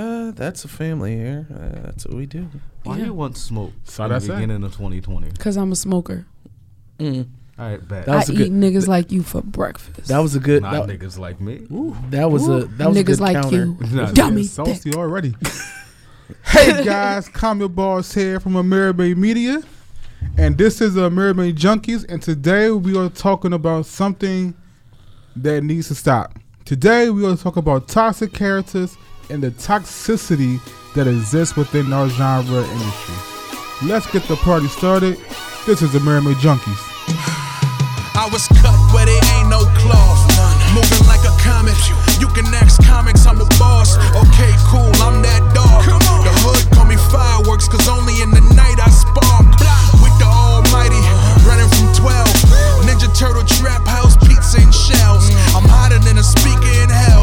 Uh, that's a family here. Uh, that's what we do. Why Yeah. you want smoke So in the that's it. beginning of 2020? Cause I'm a smoker. Mm. All right, bet. That I was a eat good- niggas like you for breakfast. That was a good. Not That, niggas like me. that was a that was a niggas good like counter. you. Nah, Yummy. Saucy already. hey guys, Comic Boss here from Amerime Media, and this is Amerime Junkies, and today we are talking about something that needs to stop. Today we are talking about toxic characters and the toxicity that exists within our genre industry. Let's get the party started. This is Amerime Junkies. I was cut where there ain't no cloth. Moving like a comet. You can ask comics, I'm the boss. Okay, cool, I'm that dog. The hood call me fireworks, cause only in the night I spark. With the almighty, running from 12. Ninja Turtle trap house, pizza and shells. I'm hotter than a speaker in hell.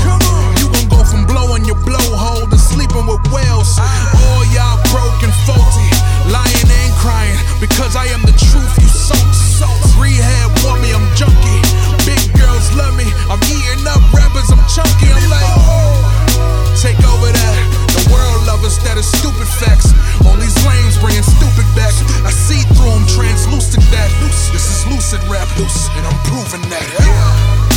Blowhole with whales. All y'all broken, faulty, lying and crying. Because I am the truth, you salt. Rehab want me, I'm junkie. Big girls love me. I'm eating up rappers, I'm chunky. I'm like, oh. take over that. The world love us, that is stupid facts. All these lames bringing stupid back. I see through them, translucent that. This is lucid rap, and I'm proving that. Amara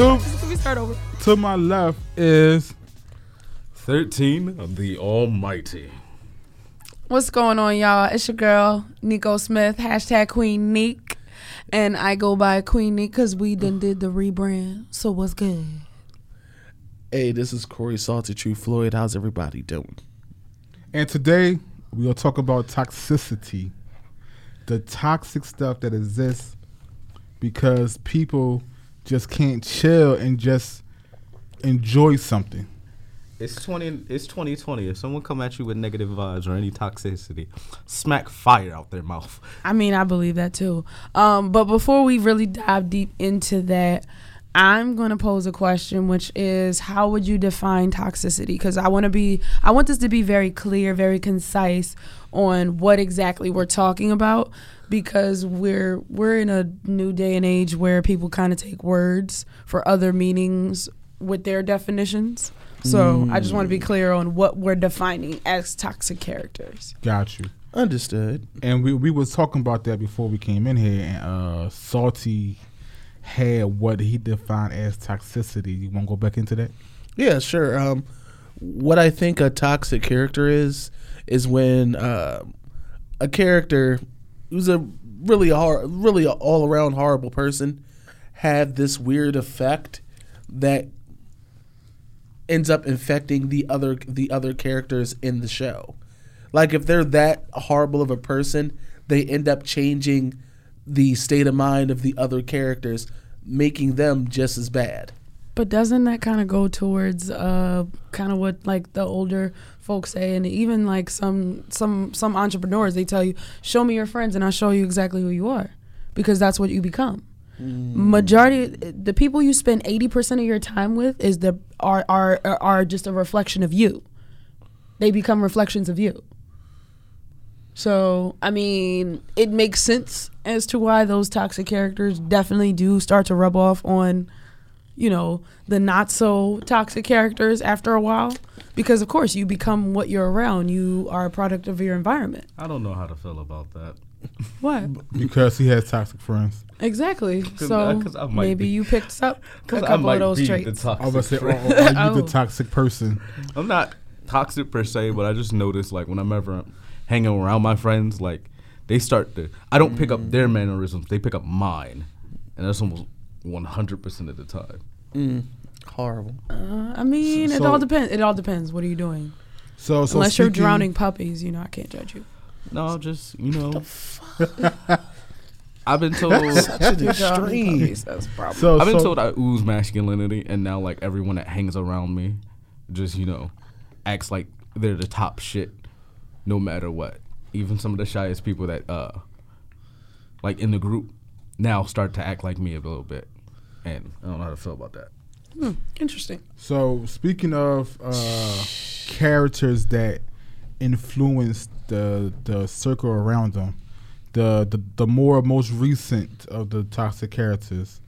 to, we start over? to my left is 13 of the Almighty. What's going on, y'all? It's your girl, Nico Smith, hashtag Queen Neek. And I go by Queen Neek because we done did the rebrand. So what's good? Hey, this is Corey Salty True Floyd. How's everybody doing? And today we will talk about toxicity, the toxic stuff that exists because people just can't chill and just enjoy something. It's 20 it's 2020. If someone come at you with negative vibes or any toxicity, smack fire out their mouth. I mean, I believe that too. Um, but before we really dive deep into that, I'm going to pose a question, which is how would you define toxicity? Because I want to be, I want this to be very clear, very concise on what exactly we're talking about. Because we're we're in a new day and age where people kind of take words for other meanings with their definitions. So I just want to be clear on what we're defining as toxic characters. Got you. Understood. And we we was talking about that before we came in here, and uh, Salty had what he defined as toxicity. You want to go back into that? Yeah, sure. Um, what I think a toxic character is is when uh, a character who's a really hor- really all around horrible person have this weird effect that ends up infecting the other the other characters in the show. Like if they're that horrible of a person, they end up changing the state of mind of the other characters, making them just as bad. But doesn't that kind of go towards uh, kind of what like the older folks say, and even like some some some entrepreneurs they tell you, "Show me your friends, and I'll show you exactly who you are," because that's what you become. Mm. Majority the people you spend eighty percent of your time with is the are are are just a reflection of you. They become reflections of you. So I mean, it makes sense as to why those toxic characters definitely do start to rub off on you know, the not so toxic characters after a while. Because of course you become what you're around. You are a product of your environment. I don't know how to feel about that. What? Because he has toxic friends. Exactly. So I- I maybe be- you picked up a Because I couple might of those be traits. the I was toxic gonna say, friend. or, or are you Oh. the toxic person? I'm not toxic per se, but I just notice like whenever I'm ever hanging around my friends, like they start to. I don't pick up their mannerisms; they pick up mine, and that's almost 100 percent of the time. Mm, horrible. Uh, I mean, it So- all depends. It all depends. What are you doing? So, so Unless you're drowning puppies, you know, I can't judge you. No, just you know. I've been told. Such an extreme. puppies, That's a problem. So, I've been so- told I ooze masculinity, and now like everyone that hangs around me, just you know, acts like they're the top shit, no matter what. Even some of the shyest people that uh, like in the group, now start to act like me a little bit, and I don't know how to feel about that. Hmm, interesting. So speaking of uh, characters that influence the the circle around them, the the, the more most recent of the toxic characters,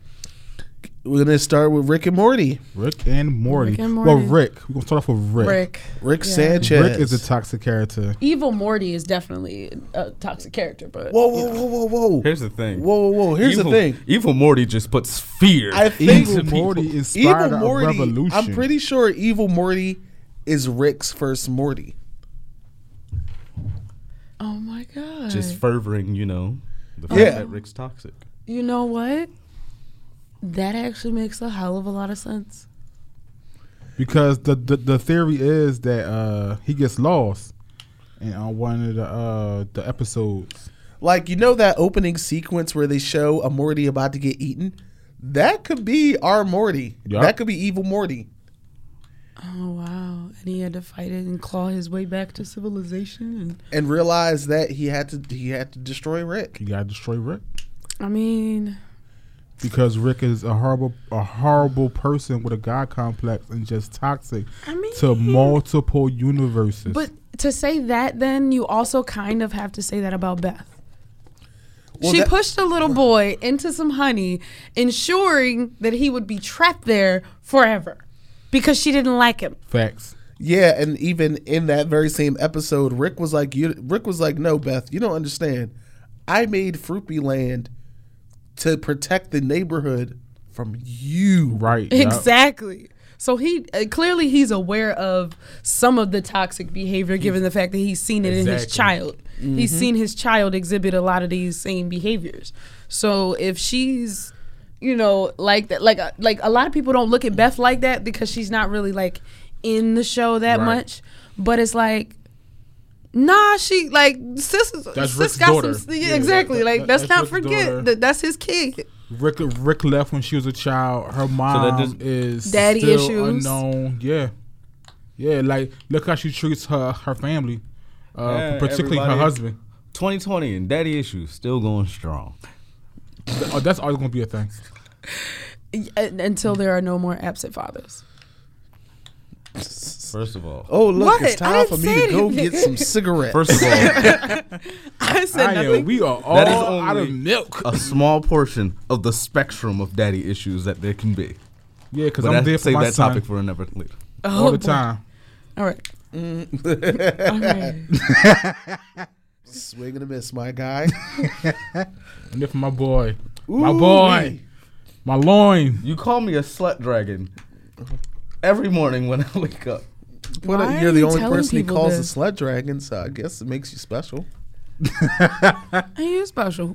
We're gonna start with Rick and Morty. Rick and Morty. Rick and Well, Rick. We're gonna start off with Rick. Rick. Rick Yeah. Sanchez. Rick is a toxic character. Evil Morty is definitely a toxic character, but whoa, whoa, whoa, whoa, whoa. Here's the thing. Whoa, whoa, whoa. Here's evil, the thing. Evil Morty just puts fear. I think Evil. Morty inspired Evil a revolution. I'm pretty sure Evil Morty is Rick's first Morty. oh my god, just furthering, you know, the fact Yeah. that Rick's toxic. you know what? That actually makes a hell of a lot of sense. because the, the the theory is that uh he gets lost in on one of the uh the episodes. Like you know that opening sequence where they show a Morty about to get eaten. That could be our Morty. Yeah. That could be Evil Morty. Oh wow! And he had to fight it and claw his way back to civilization. And And realize that he had to he had to destroy Rick. He gotta destroy Rick I mean, because Rick is a horrible a horrible person with a god complex and just toxic I mean, to multiple universes. But to say that, then you also kind of have to say that about Beth. Well, she that- pushed a little boy into some honey, ensuring that he would be trapped there forever because she didn't like him. Facts. Yeah, and even in that very same episode, Rick was like, "You." Rick was like, "No, Beth, you don't understand. I made Fruity Land to protect the neighborhood from you." Right. yup. Exactly. So he uh, clearly he's aware of some of the toxic behavior, given the fact that he's seen it in his Exactly. child. He's seen his child exhibit a lot of these same behaviors. So if she's, you know, like that, like uh, like a lot of people don't look at Beth like that because she's not really like in the show that Right. much. But it's like. Nah, she like sis. That's sis Rick's got daughter. some. Yeah, Yeah, exactly. that- like let's that's not Rick's forget that that's his kid. Rick Rick left when she was a child. Her mom does- is Daddy still issues. unknown. Yeah, yeah. Like look how she treats her her family, uh, Yeah, particularly her husband. 2020 and daddy issues still going strong. Oh, that's always gonna be a thing. Until there are no more absent fathers. First of all, Oh, look, What? it's time for me to go anything. get some cigarettes. first of all, I said I am, nothing. we are all That is out of milk. a small portion of the spectrum of daddy issues that there can be. Yeah, because I'm that, there for save my that son topic for another later. Oh, all the boy. time. All right. Mm. All right. Swing and a miss, my guy. And there for my boy, my boy, wee. my loin. You call me a slut dragon every morning when I wake up. Well, Why you're the you only person he calls this? a slut dragon, so I guess it makes you special. He is special.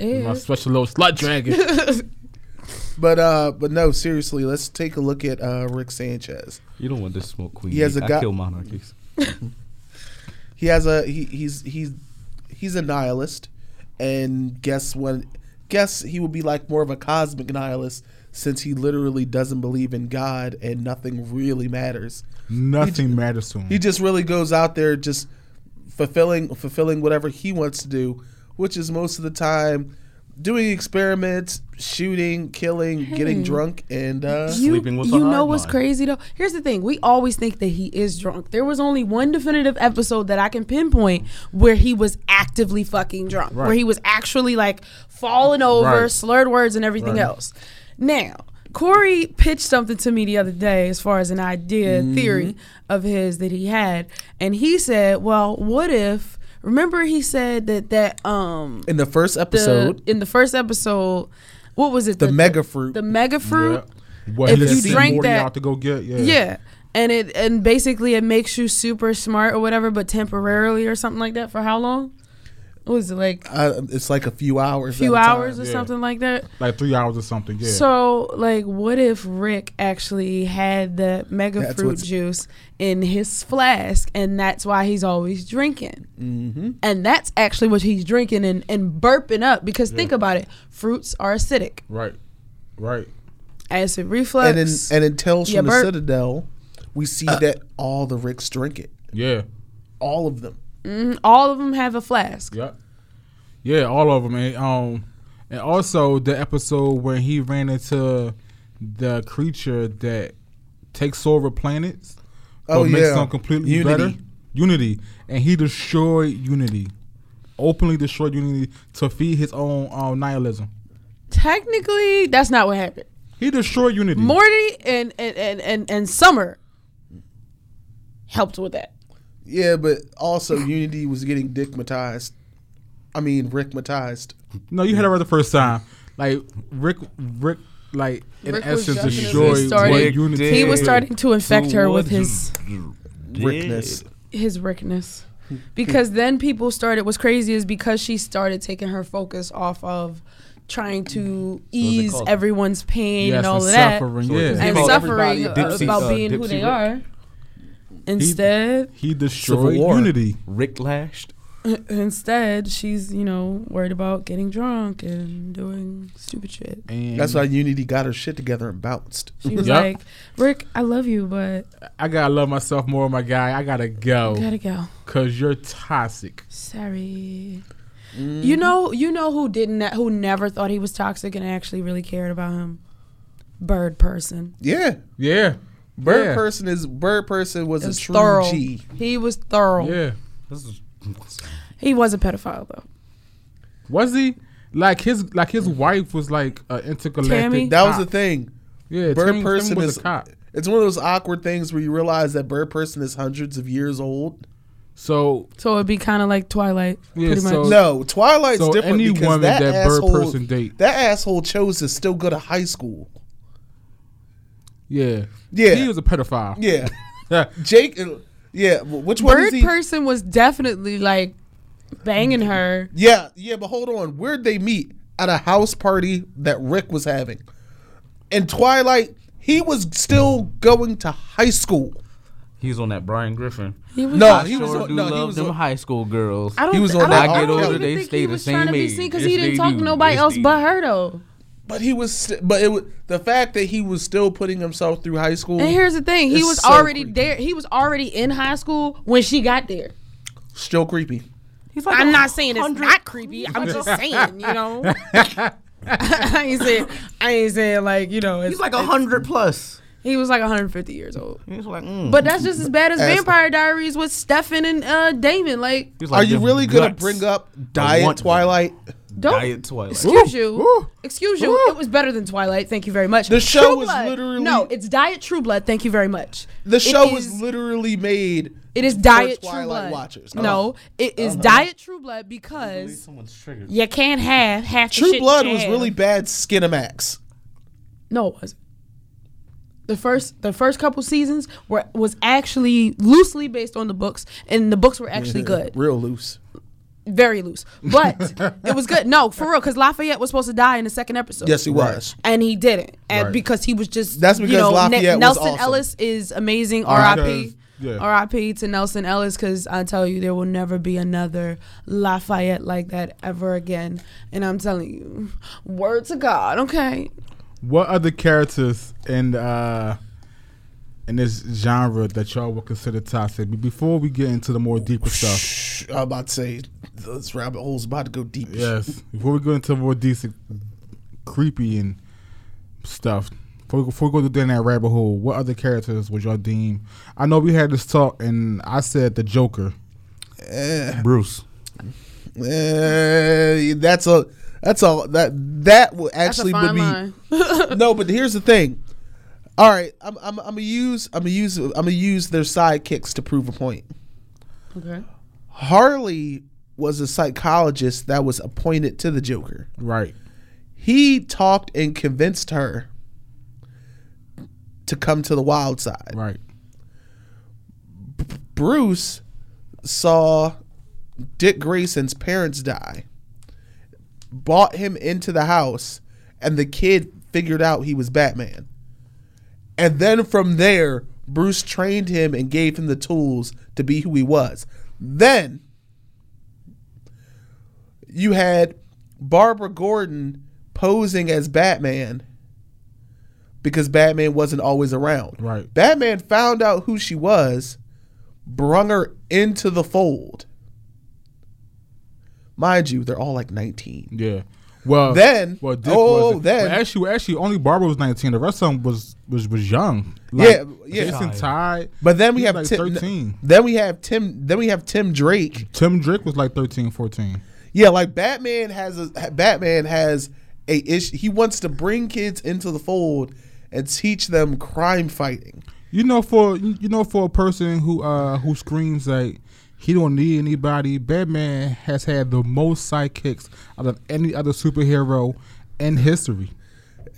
My Yeah. special little slut dragon. But uh, but no, seriously, let's take a look at uh, Rick Sanchez. You don't want to smoke queen. He has a I guy- kill monarchies. He has a he, he's he's he's a nihilist, and guess what? Guess he would be like more of a cosmic nihilist since he literally doesn't believe in God and nothing really matters. Nothing matters to him. He just really goes out there just fulfilling fulfilling whatever he wants to do, which is most of the time doing experiments, shooting, killing, getting drunk, and uh, You, Sleeping with a you know what's mind. crazy though? Here's the thing: we always think that he is drunk. There was only one definitive episode that I can pinpoint where he was actively fucking drunk, where he was actually like falling over, Right. slurred words, and everything Right. else. Now, Corey pitched something to me the other day as far as an idea, Mm-hmm. theory of his that he had, and he said, "Well, what if?" Remember, he said that that um in the first the episode, in the first episode, what was it? the, mega fruit. the mega fruit. Yeah. What If you sent drank Morty that- out to go get, yeah. Yeah. And it and basically it makes you super smart or whatever, but temporarily or something like that. For how long? What was it like? uh, it's like a few hours. A few hours time. or yeah. something like that. Like three hours or something, yeah. So, like, what if Rick actually had the mega That's fruit juice in his flask, and that's why he's always drinking? Mm-hmm. And that's actually what he's drinking and, and burping up. Because think about it, fruits are acidic, right. Right. acid reflux. And in and in Tales Yeah, from the Citadel, we see that all the Ricks drink it, Yeah. all of them. Mhm, all of them have a flask. Yeah. Yeah, all of them. And, um, and also the episode where he ran into the creature that takes over planets, Oh, but makes yeah. them completely Unity. better. Unity, and he destroyed Unity. openly destroyed Unity to feed his own um, nihilism. Technically, that's not what happened. He destroyed Unity. Morty and and and and, and Summer helped with that. Yeah, but also Unity was getting dickmatized. I mean, rickmatized. No, you had it right the first time. Like Rick, Rick, like in Rick was essence, definitely destroyed starting- what Unity. He was starting to infect her with his Rickness. his rickness. Because then people started what's crazy is because she started taking her focus off of trying to ease everyone's pain Yes, and all and of that suffering. So yeah, it's and suffering everybody about uh, being who they Rick? are. Instead, he destroyed War. Unity. Rick lashed. instead she's you know worried about getting drunk and doing stupid shit. And That's why Unity got her shit together and bounced. She was Yep. like, "Rick, I love you, but I gotta love myself more, my guy. I gotta go gotta go. because you're toxic. Sorry." Mm-hmm. You know, you know who didn't, who never thought he was toxic and actually really cared about him. Bird person. Yeah, Yeah, Bird yeah. Person is Bird Person was It a was true thorough. G. He was thorough. Yeah, This is He was a pedophile though. was he? Like his like his wife was like an intergalactic. Tammy? That was cop. the thing. yeah. Bird Tammy- Tammy Person was is. a cop. It's one of those awkward things where you realize that Bird Person is hundreds of years old. So So it'd be kind of like Twilight, Yeah, pretty so- much. No, Twilight's So different any because woman that, that Bird asshole, Person date- that asshole chose to still go to high school. Yeah, Yeah. he was a pedophile. Yeah, Jake. uh, Yeah, which one is Bird he? person was definitely like banging her. yeah, yeah, but hold on. Where'd they meet? At a house party that Rick was having. And Twilight, he was still going to high school. he's on that Brian Griffin. He was. No, I he was sure on- do no, he was them on- high school girls. I don't. He was thi- on I that don't, R. I don't Kelly. even They think stay the was trying to same age. because Yes, he didn't talk do. to nobody Yes, else but her though. But he was, st- but it was the fact that he was still putting himself through high school. And here's the thing: he was so already creepy. there. He was already in high school when she got there. still creepy. He's like I'm not saying it's hundred- not creepy. I'm just saying, you know. I ain't saying. I ain't saying like you know. It's, He's like a hundred plus. he was like 150 years old. He's like, mm. But that's just as bad as As- Vampire Diaries with Stefan and uh, Damon. Like, He's Are you the really gonna bring up Diet want- Twilight? Don't Diet Twilight? excuse you. Ooh. Excuse you. It was better than Twilight. Thank you very much. The show True was Blood. literally- no. It's Diet True Blood. Thank you very much. The It show is- was literally made. It is for Diet True Blood. watchers. No, uh-huh. it is uh-huh. Diet True Blood because Someone's triggered. you can't have half the True shit Blood was have. really bad Skinamax. No, it wasn't. The first the first couple seasons were was actually loosely based on the books, and the books were actually good, Real loose. Very loose, but it was good. No, for real, because Lafayette was supposed to die in the second episode. Yes, he was. and he didn't, and Right. because he was just That's you because know, Lafayette was Nelsan awesome. Ellis is amazing. R.I.P. yeah. R.I.P. to Nelsan Ellis because I tell you there will never be another Lafayette like that ever again. And I'm telling you, word to God. Okay, What other characters in uh in this genre that y'all would consider toxic? But Before we get into the more deeper stuff, Shh, I'm about to say this rabbit hole's about to go deep. yes. Before we go into more decent, creepy and stuff. Before we, before we go down that rabbit hole, what other characters would y'all deem? I know we had this talk, and I said the Joker. Bruce. Eh, that's a that's a that that will actually would be no. But here's the thing. All right, I'm I'm I'm gonna use I'm gonna use I'm gonna use their sidekicks to prove a point. okay. Harley was a psychologist that was appointed to the Joker. Right. He talked and convinced her to come to the wild side. Right. Bruce saw Dick Grayson's parents die, bought him into the house, and the kid figured out he was Batman. And then from there, Bruce trained him and gave him the tools to be who he was. Then you had Barbara Gordon posing as Batman because Batman wasn't always around. Right. Batman found out who she was, brung her into the fold. Mind you, they're all like 19. Yeah. Well, Then- well, Dick oh, was, then- well, actually, actually, only Barbara was nineteen. The rest of them was was was young. Yeah, yeah. Jason Todd. But then we have like Tim. thirteen. Then we have Tim. Then we have Tim Drake. Tim Drake was like 13, 14. Yeah, like Batman has a Batman has a issue. He wants to bring kids into the fold and teach them crime fighting. You know, for you know, for a person who uh who screams like he don't need anybody, Batman has had the most sidekicks out of any other superhero in history.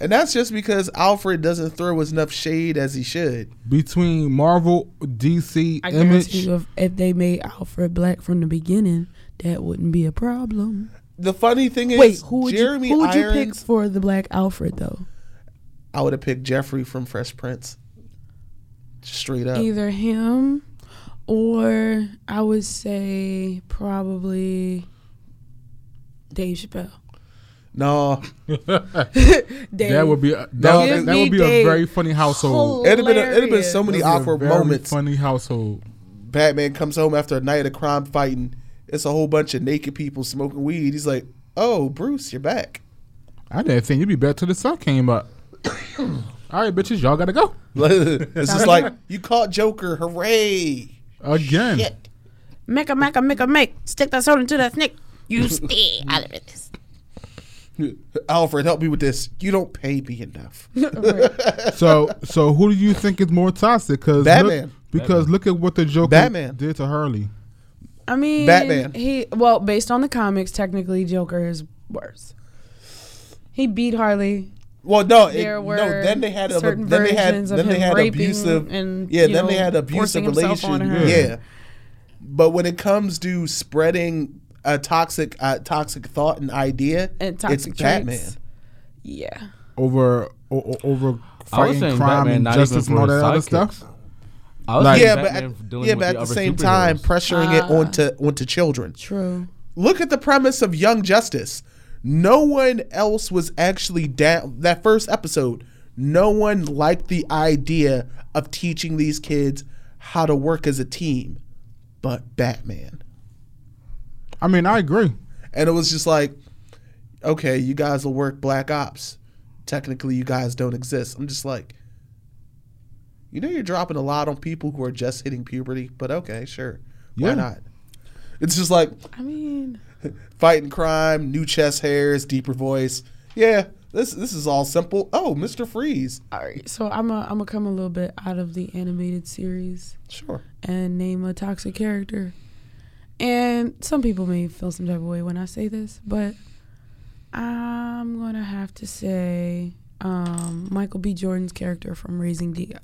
And that's just because Alfred doesn't throw as enough shade as he should. Between Marvel, DC, I guarantee Image, you, if, if they made Alfred black from the beginning, that wouldn't be a problem. The funny thing is, Wait, who would Jeremy you who would you pick for the black Alfred though? I would have picked Geoffrey from Fresh Prince. Straight up. Either him or I would say probably Dave Chappelle. No, Dave. that would be a, that, that, that would me be a very funny household. it'd have been it'd have been so many That'd be a awkward very moments. Funny household. Batman comes home after a night of crime fighting. It's a whole bunch of naked people smoking weed. He's like, "Oh, Bruce, you're back." I didn't think you'd be back till the sun came up. All right, bitches, y'all gotta go it's just like you caught Joker. Hooray! Again. Shit. Make a make a make a make. Stick that sword into that snake. You stay out of this. Alfred, help me with this. You don't pay me enough. So, so who do you think is more toxic? Because Batman. because look at what the Joker Batman. did to Harley. I mean, Batman. He well, based on the comics, technically Joker is worse. He beat Harley. Well, no, it, There no. Then they had a certain then they had versions of then they him had abusive and, yeah. you Then they had abusive forcing himself relation. Yeah. But when it comes to spreading a toxic uh, toxic thought and idea, And toxic it's traits. Batman. Yeah. over o- o- over I was fighting saying crime Batman, and not justice and all for that other stuff. I was Like- Yeah, but at, yeah, but at the the same time, superheroes. pressuring it Ah. onto onto children. True. Look at the premise of Young Justice. No one else was actually down that first episode. No one liked the idea of teaching these kids how to work as a team, but Batman. I mean, I agree. And it was just like, okay, you guys will work Black Ops. Technically, you guys don't exist. I'm just like, you know, you're dropping a lot on people who are just hitting puberty, but okay, sure. Why not? It's just like I mean, fighting crime, new chest hairs, deeper voice. Yeah, this this is all simple. Oh, Mr. Freeze. all right. So I'm a, I'm gonna come a little bit out of the animated series Sure. and name a toxic character. And some people may feel some type of way when I say this, but I'm gonna have to say um, Michael B. Jordan's character from Raising Dion.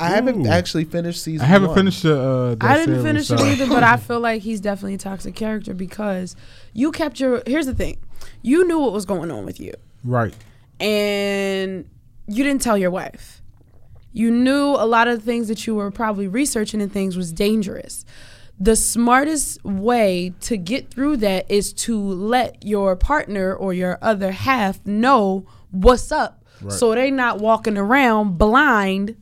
I haven't Ooh. actually finished season I haven't one. finished the. Uh, that I didn't series, finish so- it either, but I feel like he's definitely a toxic character because you kept your. Here's the thing, you knew what was going on with you, Right. and you didn't tell your wife. You knew a lot of the things that you were probably researching and things was dangerous. The smartest way to get through that is to let your partner or your other half know what's up, Right. so they're not walking around blind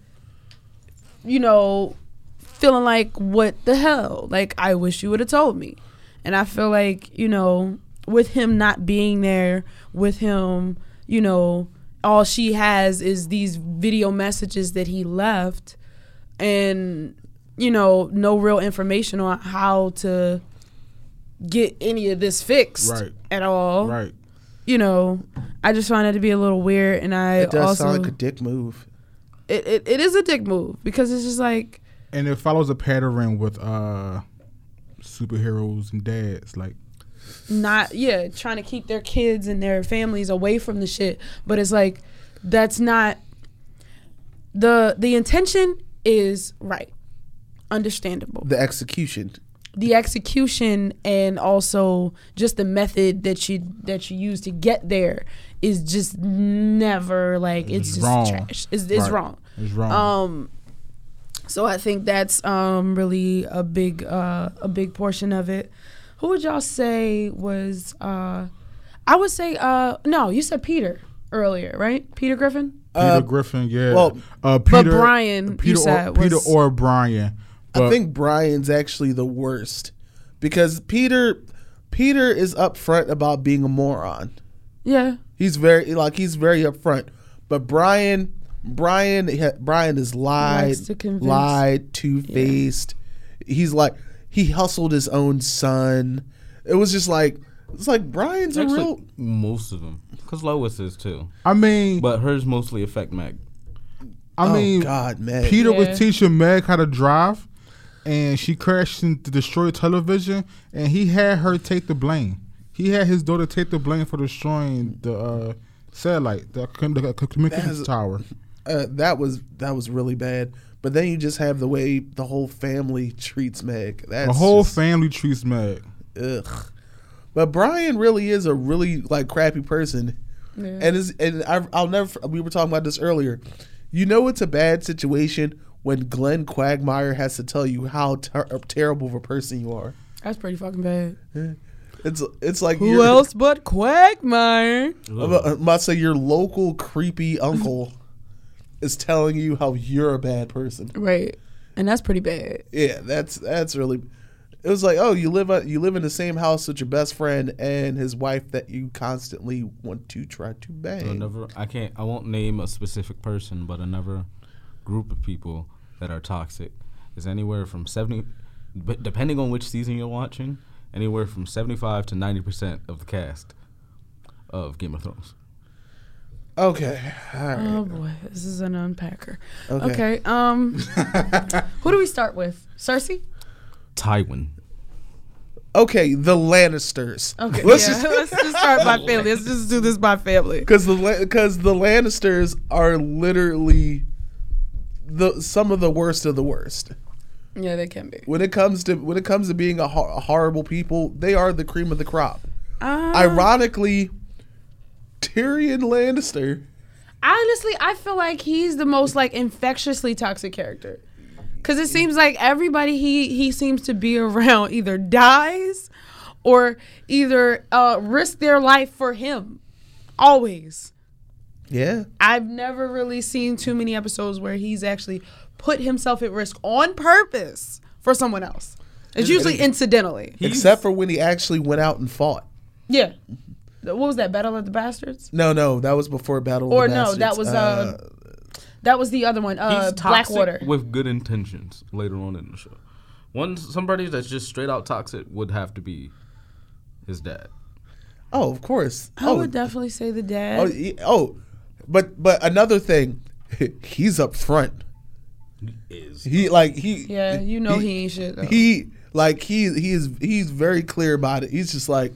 you know, feeling like, what the hell? Like, I wish you would have told me. And I feel like, you know, with him not being there, with him, you know, all she has is these video messages that he left and, you know, no real information on how to get any of this fixed Right. at all. Right. You know, I just find it to be a little weird. And I It does also, sound like a dick move. It, it, it is a dick move because it's just like, And it follows a pattern with uh superheroes and dads. Like not yeah trying to keep their kids and their families away from the shit but it's like that's not the the intention is right understandable The execution. the execution and also just the method that you that you use to get there is just never like it's, It's just wrong. trash it's, it's Right. wrong it's wrong. um so i think that's um really a big uh a big portion of it who would y'all say was uh i would say uh no you said peter earlier right peter griffin Peter Uh, Griffin, yeah. well, uh, Peter, Brian, you Peter, said, or, Peter was- or Brian. I think Brian's actually the worst because Peter, Peter is upfront about being a moron. Yeah. He's very like he's very upfront. But Brian, Brian, Brian is lied, to lied, two faced. He's like he hustled his own son. It was just like it's like Brian's a Actually, real. most of them, because Lois is too, I mean, but hers mostly affect Meg. I oh mean, God, man. Peter Yeah. was teaching Meg how to drive, and she crashed into destroyed television, and he had her take the blame. He had his daughter take the blame for destroying the uh, satellite, the, com- the communications tower. uh, that was that was really bad. But then you just have the way the whole family treats Meg. That's The whole just- family treats Meg. ugh. But Brian really is a really like crappy person, Yeah. and is and I, I'll never. We were talking about this earlier. You know, it's a bad situation when Glenn Quagmire has to tell you how ter- terrible of a person you are. That's pretty fucking bad. It's it's like Who else but Quagmire? I'm about- to say your local creepy uncle is telling you how you're a bad person. Right. And that's pretty bad. Yeah, that's that's really. It was like, oh, you live uh, you live in the same house with your best friend and his wife that you constantly want to try to bang. Another, I can't, I won't name a specific person, but another group of people that are toxic is anywhere from seventy, but depending on which season you're watching, anywhere from seventy-five to ninety percent of the cast of Game of Thrones. Okay, all right. Oh boy, this is an unpacker. Okay. Okay. Um, who do we start with? Cersei. Tywin. Okay, the Lannisters. Okay. Let's yeah. just Let's just start by family. Let's just do this by family. because the because the Lannisters are literally the some of the worst of the worst. Yeah, they can be. When it comes to when it comes to being a, a horrible people, they are the cream of the crop. Uh, Ironically, Tyrion Lannister. honestly, I feel like he's the most like infectiously toxic character. Cause it seems like everybody he he seems to be around either dies or either uh, risk their life for him. Always. Yeah. I've never really seen too many episodes where he's actually put himself at risk on purpose for someone else. It's usually incidentally. Except for when he actually went out and fought. Yeah. What was that? Battle of the Bastards? No, no, that was before Battle. Or of the no, that Bastards. was, uh, That was the other one. Uh, He's toxic Blackwater. with good intentions later on in the show. One somebody that's just straight out toxic would have to be his dad. oh, of course. I oh, would definitely say the dad. oh, he- oh, but but another thing, he's up front. Is He like he. yeah, you know he, ain't shit. Though. He like he he's he's very clear about it. He's just like,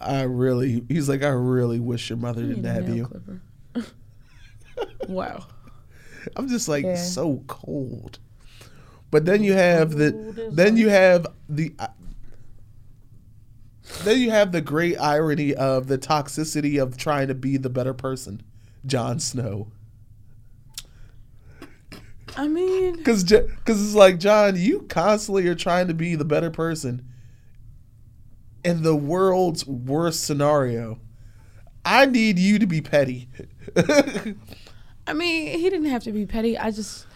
I really. He's like, I really wish your mother didn't have you. wow. I'm just like Yeah. so cold. But then you have the then you have the uh, then you have the great irony of the toxicity of trying to be the better person, Jon Snow. I mean, Because because it's like Jon, you constantly are trying to be the better person in the world's worst scenario. I need you to be petty. I mean, he didn't have to be petty. I just,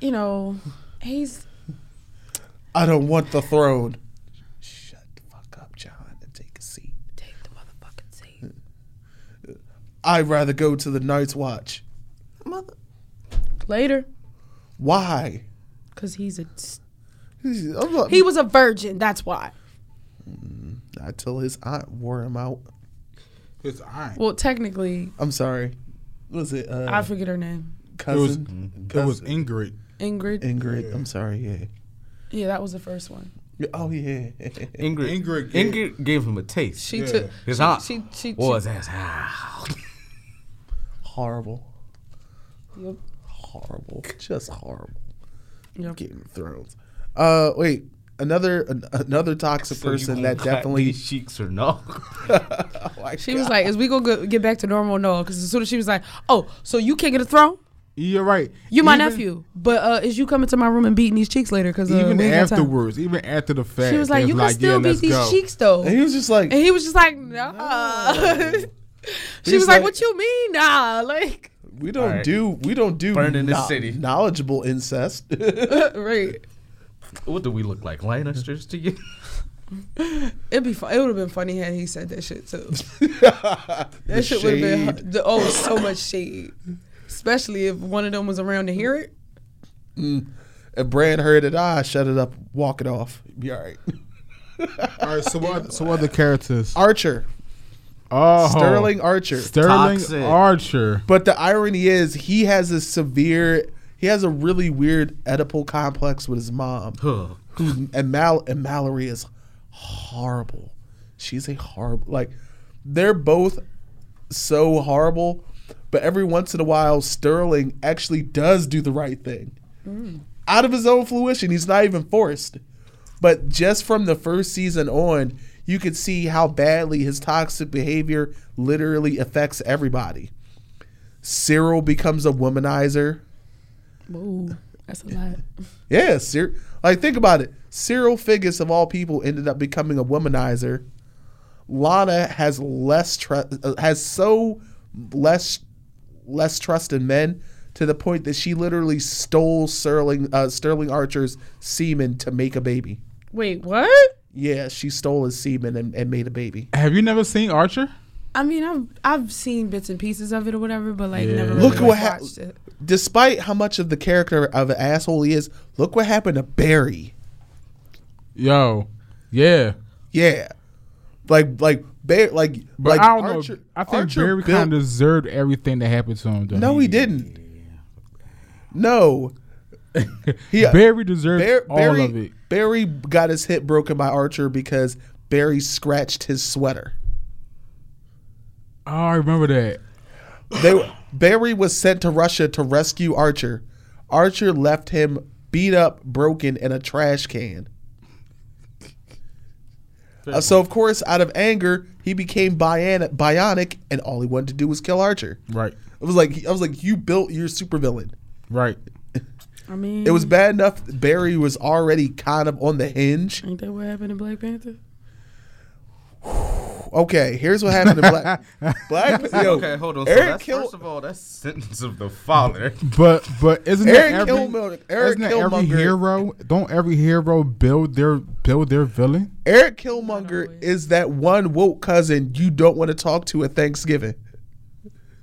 you know, he's I don't want the throne. Shut the fuck up, Jon, and take a seat. take the motherfucking seat. I'd rather go to the Night's Watch. Mother, Later, why? because he's a I'm not- he was a virgin. That's why. not till his aunt wore him out. His aunt. Well, technically, I'm sorry. Was it uh, I forget her name. It was, cousin? it was cousin Ingrid. Ingrid. Ingrid. I'm sorry. Yeah. yeah, that was the first one. Oh yeah. Ingrid. Ingrid Ingrid, gave- gave him a taste. She Yeah. took His she, aunt She she, she, was as ah. horrible. Yep. Horrible. Just horrible. Yep. Game of Thrones. Uh, wait. Another an, another toxic So person that definitely. these cheeks or no? Oh my She was like, "Is we gonna go, get back to normal?" No, because as soon as she was like, "Oh, so you can't get a throne? You're right. You're my Even- nephew, but uh, is you coming to my room and beating these cheeks later? Because uh, Even we ain't got afterwards, even after the fact, she was like, "You can like, still yeah, beat these go. cheeks though," And he was just like, and he was just like, "Nah." she He's was like, like- "What you mean, nah?" Like, we don't Alright. do we don't do Burned in the kno- city. knowledgeable incest. right? what do we look like, Lannisters to you? It'd be fun. It would have been funny had he said that shit too. That shit would have been the, oh so much shade, especially if one of them was around to hear it. Mm. If Brand heard it, I shut it up, walk it off. Be all right. All right, so what? So what are the characters? Archer, Oh, Sterling Archer. Sterling Toxic. Archer. But the irony is, he has a severe, he has a really weird Oedipal complex with his mom. Huh. Who and Mal and Mallory is horrible. She's a horrible. Like they're both so horrible, but every once in a while, Sterling actually does do the right thing mm. out of his own fruition. He's not even forced. But just from the first season on, you could see how badly his toxic behavior literally affects everybody. Cyril becomes a womanizer. Ooh, that's a lot. Yeah, Cyr- like think about it. Cyril Figgis of all people ended up becoming a womanizer. Lana has less trust, uh, has so less less trust in men to the point that she literally stole Sterling uh, Sterling Archer's semen to make a baby. Wait, what? Yeah, she stole his semen and, and made a baby. Have you never seen Archer? I mean, I've I've seen bits and pieces of it or whatever, but like Yeah. never Look really what like, hap- watched it. Despite how much of the character of an asshole he is, look what happened to Barry. Yo, yeah. Yeah, like like Bear like But like I don't Archer- know. I think Archer Barry kind of deserved everything that happened to him. Though. No, he didn't. No. He, Barry deserved Bar- all Barry, of it. Barry got his hip broken by Archer because Barry scratched his sweater. Oh, I remember that. They Barry was sent to Russia to rescue Archer. Archer left him beat up, broken in a trash can. Uh, so of course, out of anger, he became bionic, bionic, and all he wanted to do was kill Archer. Right, It was like I was like, you built your supervillain. right. I mean, It was bad enough Barry was already kind of on the hinge. Ain't that what happened in Black Panther? Okay, here's what happened to Black Black. Yo, okay, hold on. So Eric that's, Kill- first of all, that's sentence of the father. But but isn't Eric that every, Killmonger- Eric isn't that every hero? Don't every hero build their build their villain? Eric Killmonger is that one woke cousin you don't want to talk to at Thanksgiving.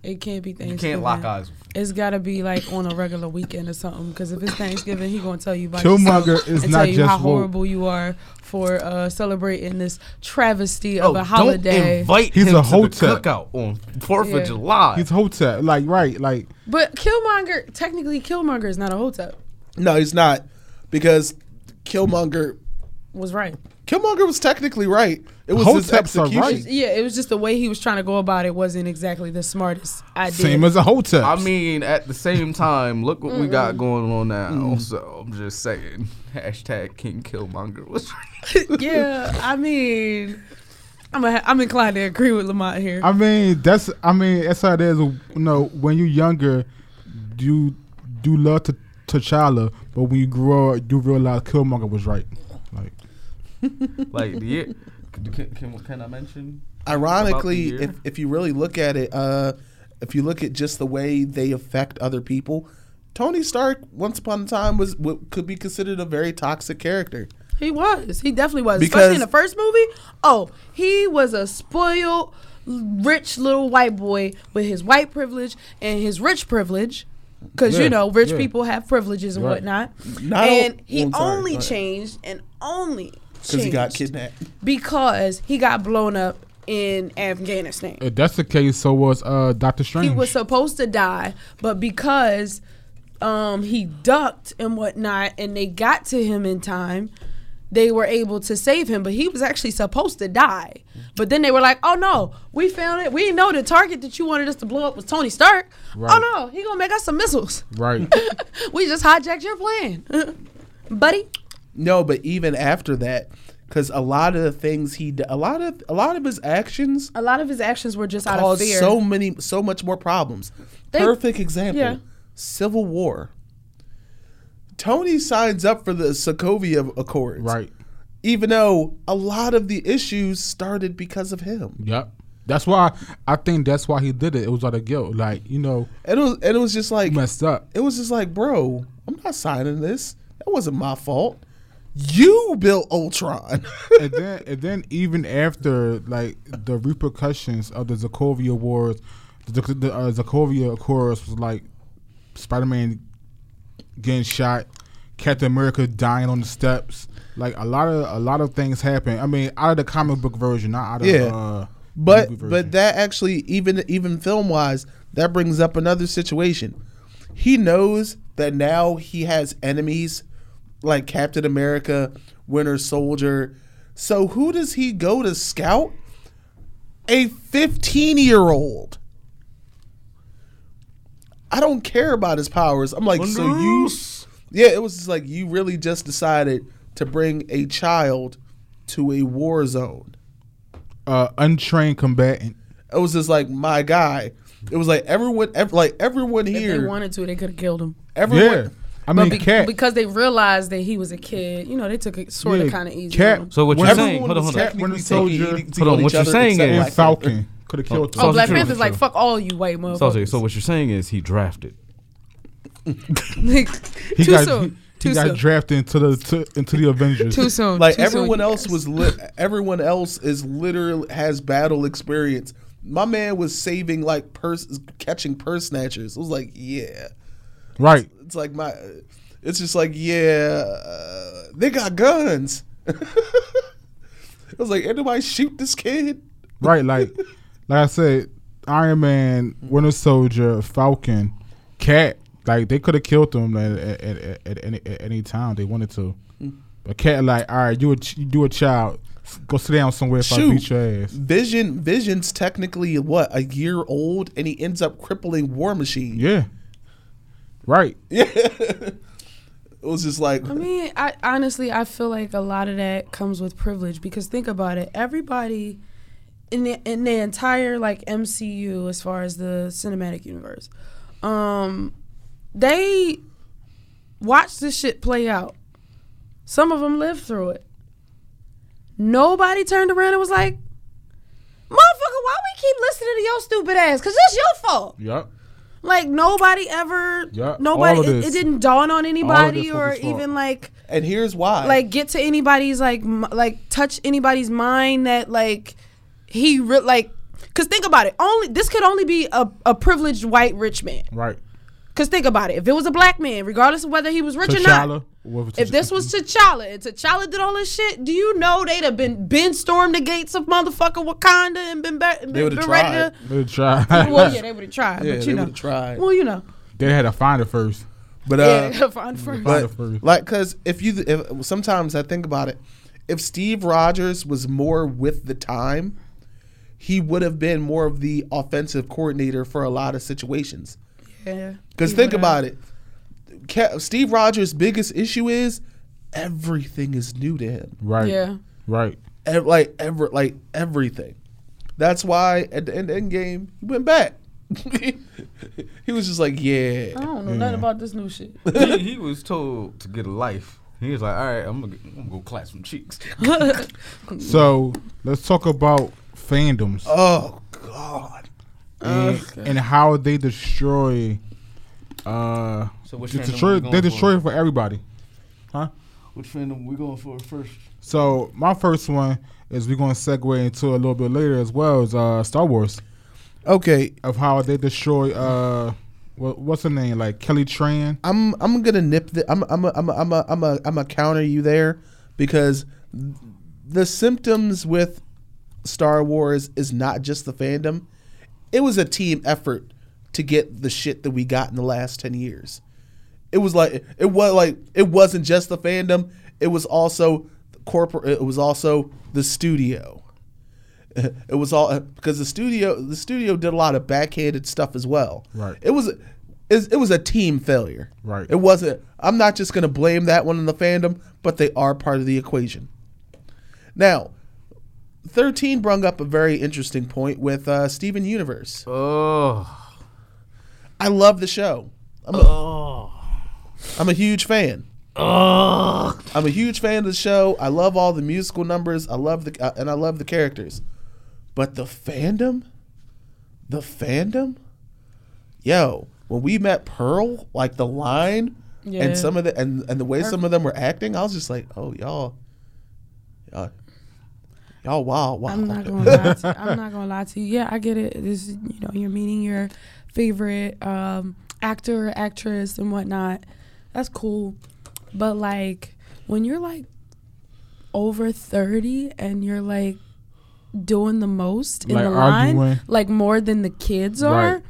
It can't be Thanksgiving. You can't lock eyes. with It's gotta be like on a regular weekend or something. Because if it's Thanksgiving, he gonna tell you about Killmonger yourself is and not tell you just how woke. horrible you are for uh, celebrating this travesty of Oh, a holiday. Don't invite He's him a to hotep. the cookout on Fourth Yeah. of July. He's Hotep, like right, like But Killmonger, technically, Killmonger is not a hotep. No, he's not, because Killmonger Was right. Killmonger was technically right. It was his Hoteps are execution. right. Yeah, it was just the way he was trying to go about it wasn't exactly the smartest idea. same as a Hotep. I mean, at the same time, look what we got going on now. Mm-hmm. So I'm just saying, hashtag King Killmonger was right. yeah, I mean, I'm a, I'm inclined to agree with Lamont here. I mean, that's I mean, that's how it is. You know, when you're younger, you do love to T'Challa, but when you grow up, you realize Killmonger was right. Like, like the year. Can, can, can I mention? Ironically, if, if you really look at it, uh, if you look at just the way they affect other people, Tony Stark, once upon a time, was what could be considered a very toxic character. He was. He definitely was. Because- Especially in the first movie. Oh, he was a spoiled, rich little white boy with his white privilege and his rich privilege. Because, Yeah, you know, rich yeah. people have privileges and Right. whatnot. Not and he I'm sorry, only go changed and only Because he got kidnapped. because he got blown up in Afghanistan. if that's the case, so was uh Doctor Strange. He was supposed to die, but because um, he ducked and whatnot, and they got to him in time, they were able to save him. But he was actually supposed to die. But then they were like, "Oh no, we found it. We know the target that you wanted us to blow up was Tony Stark. Right. Oh no, he gonna make us some missiles. right. we just hijacked your plan, buddy." No, but even after that, because a lot of the things he, a lot of a lot of his actions A lot of his actions were just out of fear. so many, so much more problems. They- Perfect example: yeah. Civil War. Tony signs up for the Sokovia Accords, right. even though a lot of the issues started because of him. Yep. That's why I think that's why he did it. It was out of guilt. Like, you know, And it was, and it was just like, messed up. it was just like, bro, I'm not signing this. That wasn't my fault. You built Ultron. and then and then even after like the repercussions of the Sokovia Wars, the, the uh, Sokovia Accords was like Spider Man getting shot, Captain America dying on the steps. Like a lot of a lot of things happen. I mean, out of the comic book version, not out of Yeah. uh, But but that actually even even film wise, that brings up another situation. He knows that now he has enemies like Captain America, Winter Soldier. So who does he go to scout? A 15 year old. I don't care about his powers. I'm like, so you Yeah, it was just like you really just decided to bring a child to a war zone uh, untrained combatant. it was just like my guy. It was like everyone, ev- like everyone If they here, wanted to, they could have killed him. everyone. Yeah, I mean, but be- Cat. because they realized that he was a kid, you know, they took it sort of Yeah, kind of easy. Cat- So what you're saying? Hold on, hold on. technically Winter Soldier- Hold on, on what you're saying is- and Falcon could have killed him. Oh, Black. Panther's like fuck all you white So, motherfuckers. so what you're saying is he drafted. Like, he too got soon. he, Too he got soon. drafted into the to, into the Avengers. Too soon. Like Too everyone you else guys. was, li- everyone else is literally has battle experience. My man was saving like purse, catching purse snatchers. It was like, yeah, Right. it's like my, it's just like, yeah, uh, they got guns. it was like, anybody shoot this kid? Right, like like I said, Iron Man, Winter Soldier, Falcon, Cat, like they could have killed them at, at, at, at, any, at any time they wanted to. But Cat, like, all right, you a you do a child, go sit down somewhere if I beat your ass. Vision, Vision's technically what a year old, and he ends up crippling War Machine. Yeah, right. Yeah. it was just like, I mean, I honestly I feel like a lot of that comes with privilege because think about it. Everybody in the in the entire like MCU as far as the cinematic universe, um, they watch this shit play out. Some of them lived through it. Nobody turned around and was like, "Motherfucker, why we keep listening to your stupid ass? Cause it's your fault." Yep. Like nobody ever, Yeah, nobody. all of It, this. it didn't dawn on anybody or even like and here's why. like get to anybody's like m- like touch anybody's mind that like he re- like because think about it only this could only be a, a privileged white rich man Right. Because think about it if it was a black man regardless of whether he was rich or not T'Challa. if this was T'Challa and T'Challa did all this shit, do you know they'd have been been stormed the gates of motherfucking Wakanda and been, ba- been, would've been ready to? they would try. Well, yeah, they would have tried, yeah, but they you know, would have tried. well, you know, they had to find it first. But uh, yeah, find first. but Find it first. like, cause if you, if sometimes I think about it, if Steve Rogers was more with the time, he would have been more of the offensive coordinator for a lot of situations. Yeah, Because think about it, Ca- Steve Rogers' biggest issue is everything is new to him. Right. Yeah, Right. Ev- like ever, like everything. That's why at the end, end game he went back. he was just like, yeah. I don't know Yeah. nothing about this new shit. he, he was told to get a life. He was like, all right, I'm gonna, I'm gonna go clap some cheeks. So let's talk about fandoms Oh God. And, and how they destroy. Uh, So which they destroy. They going destroy for everybody. Huh? Which fandom we going for first? So my first one is we're gonna segue into a little bit later as well as uh, Star Wars Okay, of how they destroy uh what, what's her name like Kelly Tran. I'm I'm gonna nip the I'm I'm a, I'm a, I'm a, I'm a, I'm a counter you there because the symptoms with Star Wars is not just the fandom. It was a team effort to get the shit that we got in the last ten years. It was like it was like it wasn't just the fandom. It was also corporate. It was also the studio. It was all because the studio the studio did a lot of backhanded stuff as well. Right. It was it, it was a team failure. Right. It wasn't. I'm not just going to blame that one on the fandom, but they are part of the equation. Now, 13 brung up a very interesting point with uh, Steven Universe. Oh, I love the show. I'm a, oh, I'm a huge fan. oh. I'm a huge fan of the show. I love all the musical numbers. I love the uh, and I love the characters. But the fandom, the fandom, yo, when we met Pearl, like the line Yeah. and some of the and, and the way some of them were acting, I was just like, oh y'all, y'all, y'all, wow, wow. I'm not gonna lie to you. I'm not gonna lie to you. Yeah, I get it. This is you know, you're meeting your favorite um actor or actress and whatnot. That's cool. But like when you're like over thirty and you're like doing the most in Like the line, arguing. like more than the kids are. Right.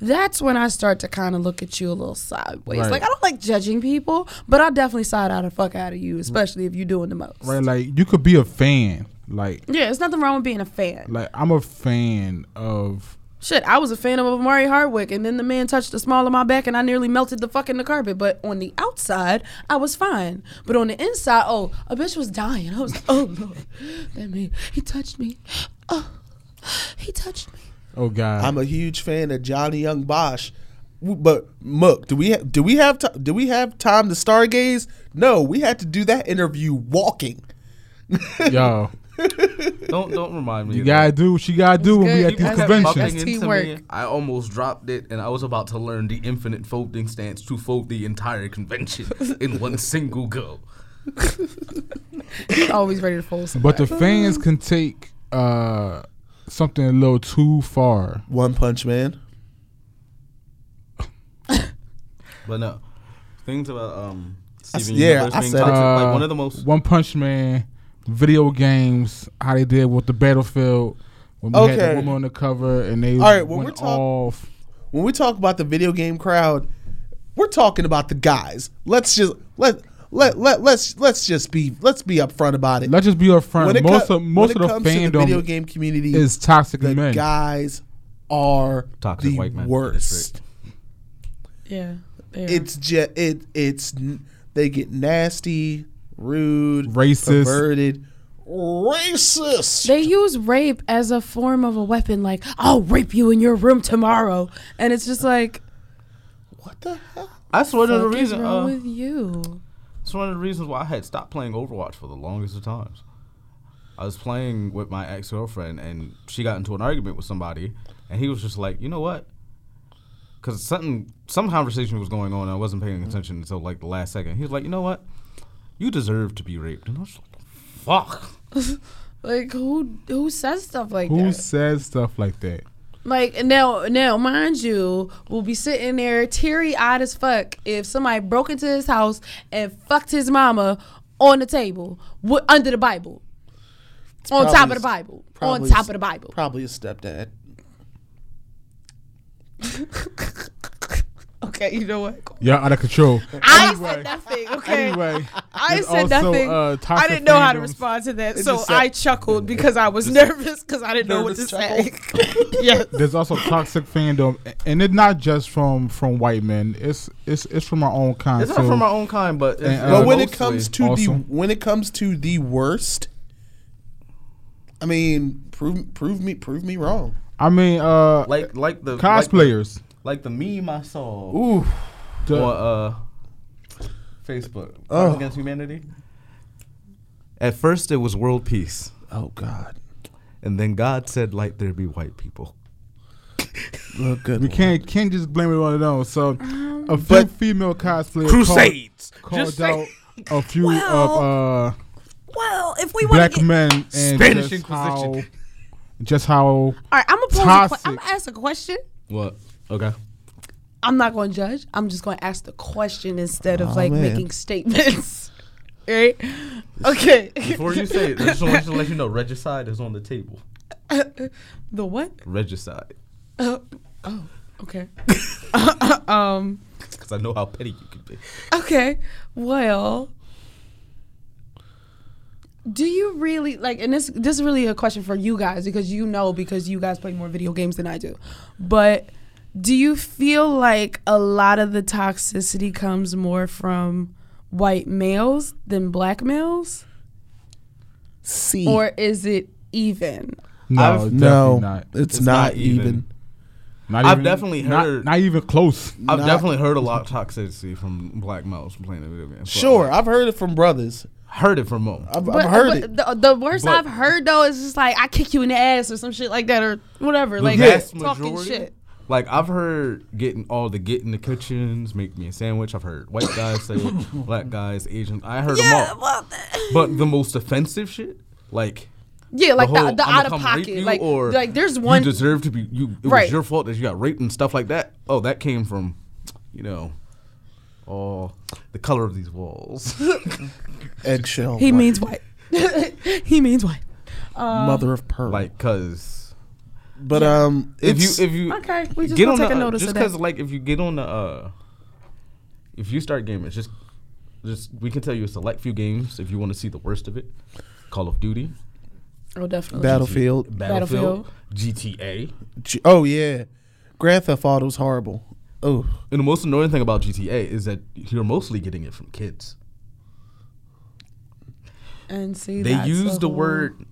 That's when I start to kind of look at you a little sideways. Right. Like I don't like judging people, but I'll definitely side out the fuck out of you, especially if you're doing the most. Right, like you could be a fan. Like, Yeah, there's nothing wrong with being a fan. like I'm a fan of. Shit, I was a fan of Omari Hardwick, and then the man touched the small of my back, and I nearly melted the fucking the carpet. But on the outside, I was fine. But on the inside, oh, a bitch was dying. I was like, oh lord, that man, he touched me. Oh, he touched me. Oh God, I'm a huge fan of Johnny Young Bosch. But Mook, do we ha- do we have ti do we have time to stargaze? No, we had to do that interview walking. yo, Don't don't remind me. you gotta that. do what you gotta do when we at You these conventions. bumping That's into teamwork. I almost dropped it, and I was about to learn the infinite folding stance to fold the entire convention in one single go. He's always ready to fold something. But the fans can take uh something a little too far. One Punch Man. But no, things about um Steven s- yeah, Universe I being said it. toxic, like Uh, one of the most. One Punch Man, video games, how they did with the Battlefield when we had the woman on the cover and they All right, when went we're talk- off. When we talk about the video game crowd, we're talking about the guys. Let's just let let let let's let's just be let's be upfront about it. Let's just be upfront. When Most co- of most when of the comes to the video game community is toxic the men. guys are Toxic the white men. worst. yeah, they are. It's just it it's they get nasty, rude, Racist. perverted, racist. They use rape as a form of a weapon, like I'll rape you in your room tomorrow, and it's just like, what the hell? That's one of the what is reasons. wrong Uh, with you? it's one of the reasons why I had stopped playing Overwatch for the longest of times. I was playing with my ex girlfriend, and she got into an argument with somebody, and he was just like, "You know what?" Because something, some conversation was going on, and I wasn't paying attention until like the last second. He was like, "You know what? You deserve to be raped." And I was like, "Fuck." Like who who says stuff like Who that? Who says stuff like that? Like now, now, mind you, we'll be sitting there teary eyed as fuck if somebody broke into his house and fucked his mama on the table wi- under the Bible, on top of the Bible, on top s- of the Bible. Probably a stepdad. Okay, you know what? Y'all out of control. I Anyway. said nothing. Okay, Anyway, I said also, nothing. uh, I didn't know how to respond to that, It so said- I chuckled because I was nervous because I didn't know what to Nervous say. yes. there's also toxic fandom, and it's not just from from white men. It's it's it's from our own kind It's too. not from our own kind, but And, uh, But when it comes to the when it comes to the worst, I mean, prove prove me prove me wrong. I mean, uh, like like the cosplayers. like the, like the meme I saw Ooh, The- on uh, Facebook Oh. Against Humanity. At first, it was world peace, oh God, and then God said, "Let there be white people." look good. we can't can't just blame it on them. So, a few But- female cosplayers Crusades. called, called out a few Well, of uh, Well, if we want black get, men and Spanish just how, Inquisition. just how all right, I'm gonna pose. A que- I'm gonna ask a question. What? Okay. I'm not going to judge. I'm just going to ask the question instead of Aw, like man. making statements. right? Okay. Before you say it, I just want to let you know, regicide is on the table. the what? Regicide, Uh, oh, okay. um. because I know how petty you can be. Okay. Well, do you really like? And this this is really a question for you guys because you know because you guys play more video games than I do. But do you feel like a lot of the toxicity comes more from white males than black males, See, or is it even? no, I've- definitely no, not. it's, It's not, not even. even. Not I've even- definitely not- heard- not even close. I've Not- definitely heard a lot of toxicity from black males from playing the video game. So Sure, I've heard it from brothers. heard it from them. I've, But, I've heard but it. The, the worst But- I've heard though is just like I kick you in the ass or some shit like that or whatever, like vast talking majority? shit. Like I've heard getting all the get in the kitchens, make me a sandwich. I've heard white guys say it, black guys, Asian. I heard Yeah, them all. well, But the most offensive shit, like yeah, like the, whole, the "I'ma out of pocket, like or like there's one. You deserve to be. You. It Right. was your fault that you got raped and stuff like that. Oh, that came from, you know, all the color of these walls. Eggshell. he white, means white. he means white. mother of pearl. like, cause but um, if it's, you if you Okay, we just get gonna on take the, a notice just because like if you get on the uh, if you start gaming, just just we can tell you a select few games if you want to see the worst of it. Call of Duty, Oh, definitely. Battlefield. Battlefield, GTA. G- oh yeah, Grand Theft Auto Auto's horrible. Oh, And the most annoying thing about GTA is that you're mostly getting it from kids. and see, They that's use a the whole- word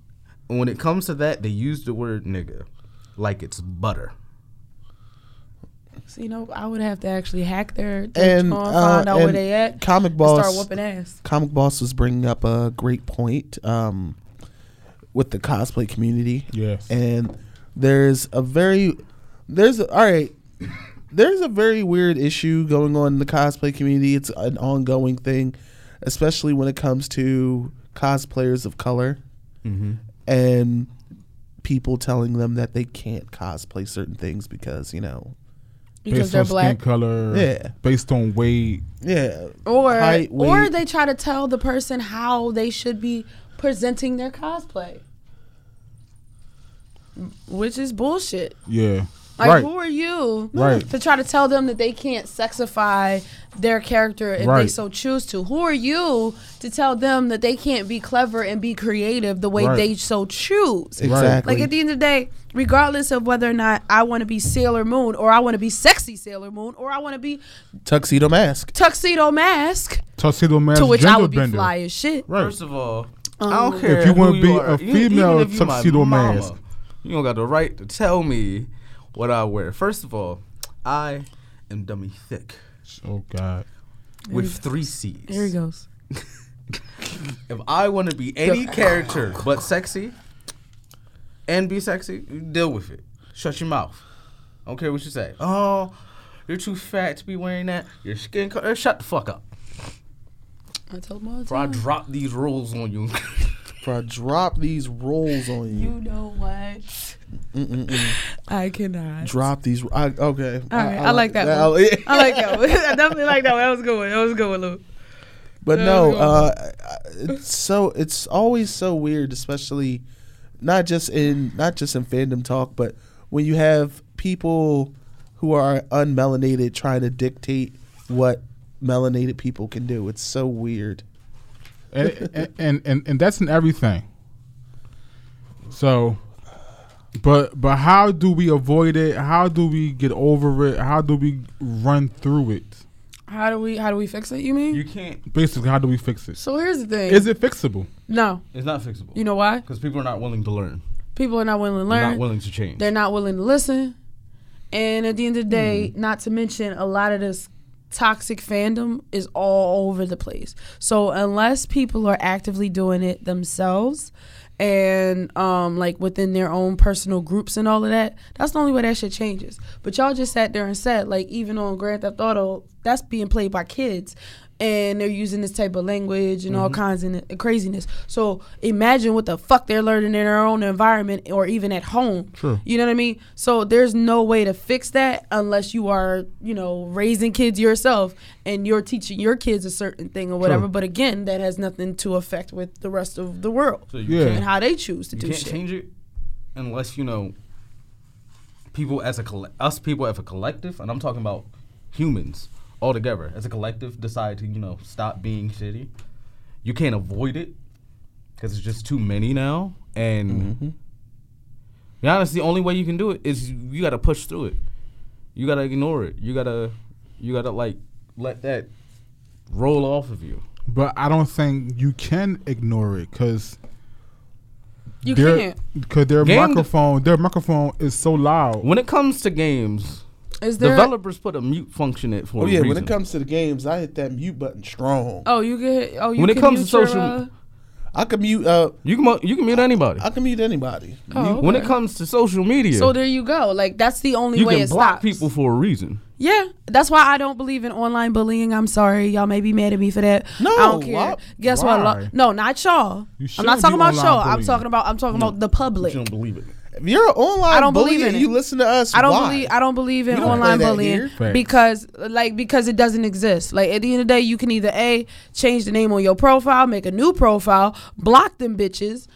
when it comes to that. They use the word nigga like it's butter. So, you know, I would have to actually hack their, their and phone, uh, find out where they at, Comic Boss. start whooping ass. Comic Boss was bringing up a great point um, with the cosplay community. Yes. and there's a very there's a, all right there's a very weird issue going on in the cosplay community it's an ongoing thing especially when it comes to cosplayers of color Mm-hmm. and people telling them that they can't cosplay certain things because you know Because based they're on black. skin color. Yeah. Based on weight. yeah Or height, or they try to tell the person how they should be presenting their cosplay. Mm. Which is bullshit. Yeah. Like right. who are you Right. to try to tell them that they can't sexify their character if they so choose to? Who are you to tell them that they can't be clever and be creative the way Right. they so choose? exactly Like at the end of the day, regardless of whether or not I want to be Sailor Moon or I want to be sexy Sailor Moon or I want to be tuxedo mask tuxedo mask, Tuxedo Mask. to which I gender would be bender. fly as shit. Right. First of all, Um, I don't care If you wanna be are. a female even if tuxedo mama, mask. you don't got the right to tell me what I wear. First of all, I am dummy thick Oh God. with three C's. There he goes. If I want to be any character but sexy and be sexy, deal with it. Shut your mouth. I don't care what you say. Oh, you're too fat to be wearing that. Your skin color. Shut the fuck up. I told my. all Before I time. drop these rules on you. For I drop these rolls on you, You know what? I cannot. drop these I, okay All right, I like that one. I- I like that one. I definitely like that one. That was a good one. That was a good one, Lou. But no, uh, it's so it's always so weird, especially not just in not just in fandom talk, but when you have people who are unmelanated trying to dictate what melanated people can do. It's so weird. And, and, and and and that's in everything. So, but but how do we avoid it? How do we get over it? How do we run through it? How do we how do we fix it? You mean? you can't. Basically, how do we fix it? so here's the thing. Is it fixable? no, It's not fixable. you know why? Because people are not willing to learn. People are not willing to They're learn. not willing to change. They're not willing to listen. And at the end of the day, hmm. not to mention a lot of this toxic fandom is all over the place. So unless people are actively doing it themselves and um like within their own personal groups and all of that, that's the only way that shit changes. But y'all just sat there and said like even on Grand Theft Auto, that's being played by kids and they're using this type of language and all mm-hmm. kinds of craziness. So imagine what the fuck they're learning in their own environment or even at home. True. You know what I mean? So there's no way to fix that unless you are, you know, raising kids yourself and you're teaching your kids a certain thing or whatever. True. But again, that has nothing to affect with the rest of the world so you Yeah. and how they choose to you do can't shit. change it unless you know people as a coll- us people as a collective, and I'm talking about humans all together as a collective decide to you know stop being shitty. You can't avoid it because it's just too many now, and Mm-hmm. be honest, the only way you can do it is you, you got to push through it. You got to ignore it. You gotta you gotta like let that roll off of you. But I don't think you can ignore it because You their can't. because their Game- microphone their microphone is so loud. When it comes to games, Is there? developers put a mute function in it for Oh a yeah, when it comes to the games, I hit that mute button strong. oh, you can. hit- Oh, you When it can comes to mute your, social- uh, I can mute. Uh, You can you can mute anybody. I can mute anybody. Oh, When it comes to social media, So there you go. Like that's the only you way can it block stops. people for a reason. Yeah, that's why I don't believe in online bullying. I'm sorry, y'all may be mad at me for that. No, I don't care. why- Guess why? what? No, not y'all. You I'm not talking about y'all. I'm talking about I'm talking about the public. You don't believe it. If you're online I don't bully believe in and it. you listen to us, I don't why? believe I don't believe in don't online bullying because like because it doesn't exist. Like at the end of the day, you can either a change the name on your profile, make a new profile, block them bitches.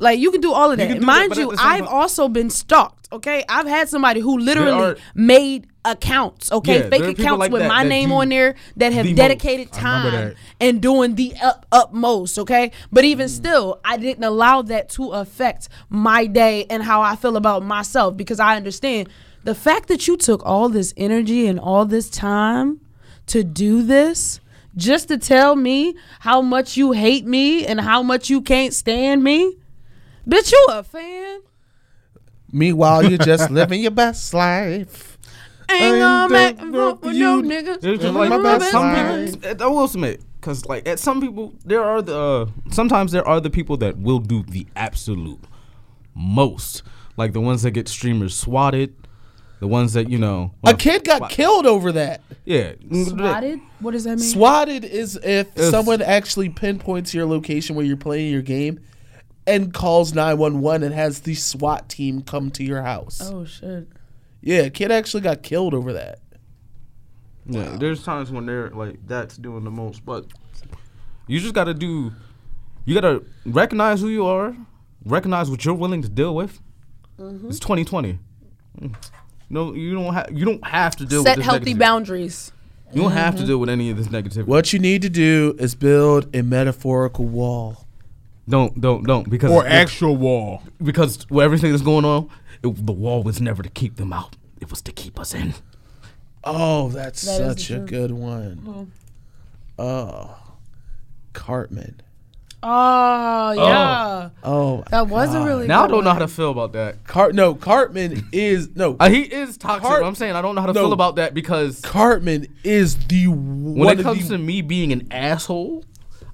Like you can do all of that. can do that, Mind you, I've time- also been stalked. Okay, I've had somebody who literally are- made accounts. Okay, Yeah, fake there are people accounts like with that my that name on there that have the dedicated I remember time and doing the up utmost. Okay, but even Mm. still, I didn't allow that to affect my day and how I feel about myself because I understand the fact that you took all this energy and all this time to do this just to tell me how much you hate me and how much you can't stand me. Bitch, you a fan? Meanwhile, you're just living your best life. Ain't I'm gonna make the- and fuck with you- no niggas. It's just like my best some friend. people, I will submit, because like at some people, there are the uh, sometimes there are the people that will do the absolute most, like the ones that get streamers swatted, the ones that you know. A kid got swat- killed over that. Yeah, Swatted? What does that mean? Swatted is if If- someone actually pinpoints your location where you're playing your game and calls 911 and has the SWAT team come to your house. oh shit. Yeah, kid actually got killed over that. Yeah, there's times when they're like that's doing the most, but you just gotta do. You gotta recognize who you are, recognize what you're willing to deal with. Mm-hmm. It's 2020. Mm. No, you don't have. You don't have to deal Set with this healthy negativity. boundaries. You don't have to Mm-hmm. deal with any of this negativity. What you need to do is build a metaphorical wall. Don't, don't, don't. Because Or actual wall. because with everything that's going on, it, the wall was never to keep them out. It was to keep us in. Oh, that's That is the such a truth. good one. Oh, Cartman. Oh yeah. Oh, That was a really Now I good don't know how one. to feel about that. Cart. No, Cartman is no. Uh, he is toxic. Cart- but I'm saying I don't know how to No. feel about that because Cartman is the when one it of comes the, to me being an asshole,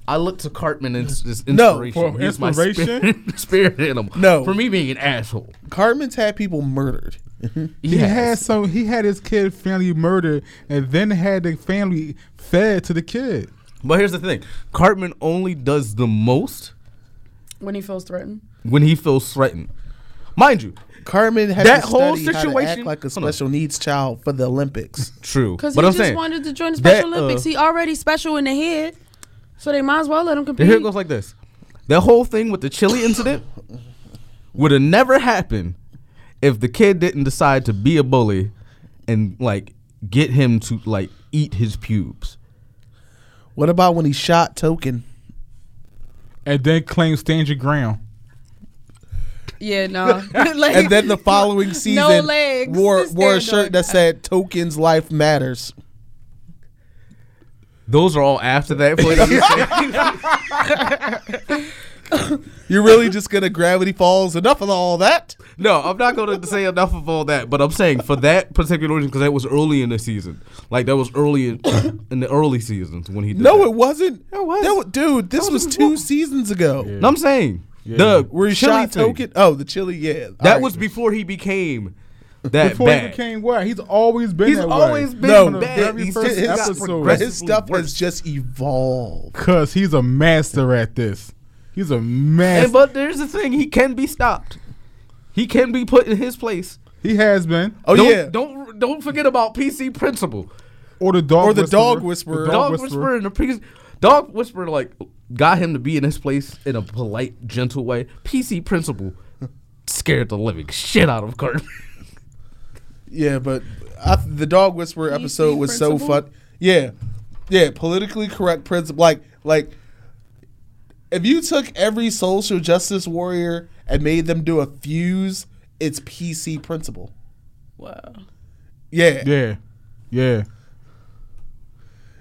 I look to Cartman as this No, inspiration. for He's my inspiration? spirit, spirit animal. No. for me being an asshole. Cartman's had people murdered. He had some. He had his kid family murdered, and then had the family fed to the kid. But here's the thing: Cartman only does the most when he feels threatened. when he feels threatened. Mind you, Cartman had That to whole study how to situation- act like a special needs child for the Olympics. true. Because he I'm just saying wanted to join the that, Special Olympics. uh, he already special in the head, so they might as well let him compete. Here it goes like this. That whole thing with the chili incident would have never happened if the kid didn't decide to be a bully and like get him to like eat his pubes. What about when he shot Token? And then claim stand your ground. Yeah, no. like, And then the following season legs wore wore a shirt that said Token's life matters. Those are all after that point. You're really just gonna gravity falls. Enough of all that. no, I'm not going to say enough of all that, but I'm saying for that particular reason because that was early in the season. Like that was early in, in the early seasons when he did No, that. it wasn't. It was. That dude, this That was, was two before. seasons ago. No, I'm saying Yeah. the Where he chili shot thing, Token. Oh, the chili. Yeah, That All right. was before he became that Before bad. he became what? He's always been He's that always way. been No, bad. very He's first just his, episode. his stuff worse. has just evolved. Cause he's a master at this. He's a master. And but there's the thing, he can be stopped. He can be put in his place. he has been. Oh don't, yeah, Don't don't forget about PC Principal. Or the dog. Or the whisperer. dog whisperer. The Dog, whisperer and the PC dog whisperer like got him to be in his place in a polite, gentle way. PC Principal scared the living shit out of Cartman. yeah, but I, the dog whisperer PC episode was so fun. Yeah, yeah, politically correct principle. Like, like if you took every social justice warrior and made them do a fuse, it's PC Principal. wow. Yeah, Yeah. Yeah.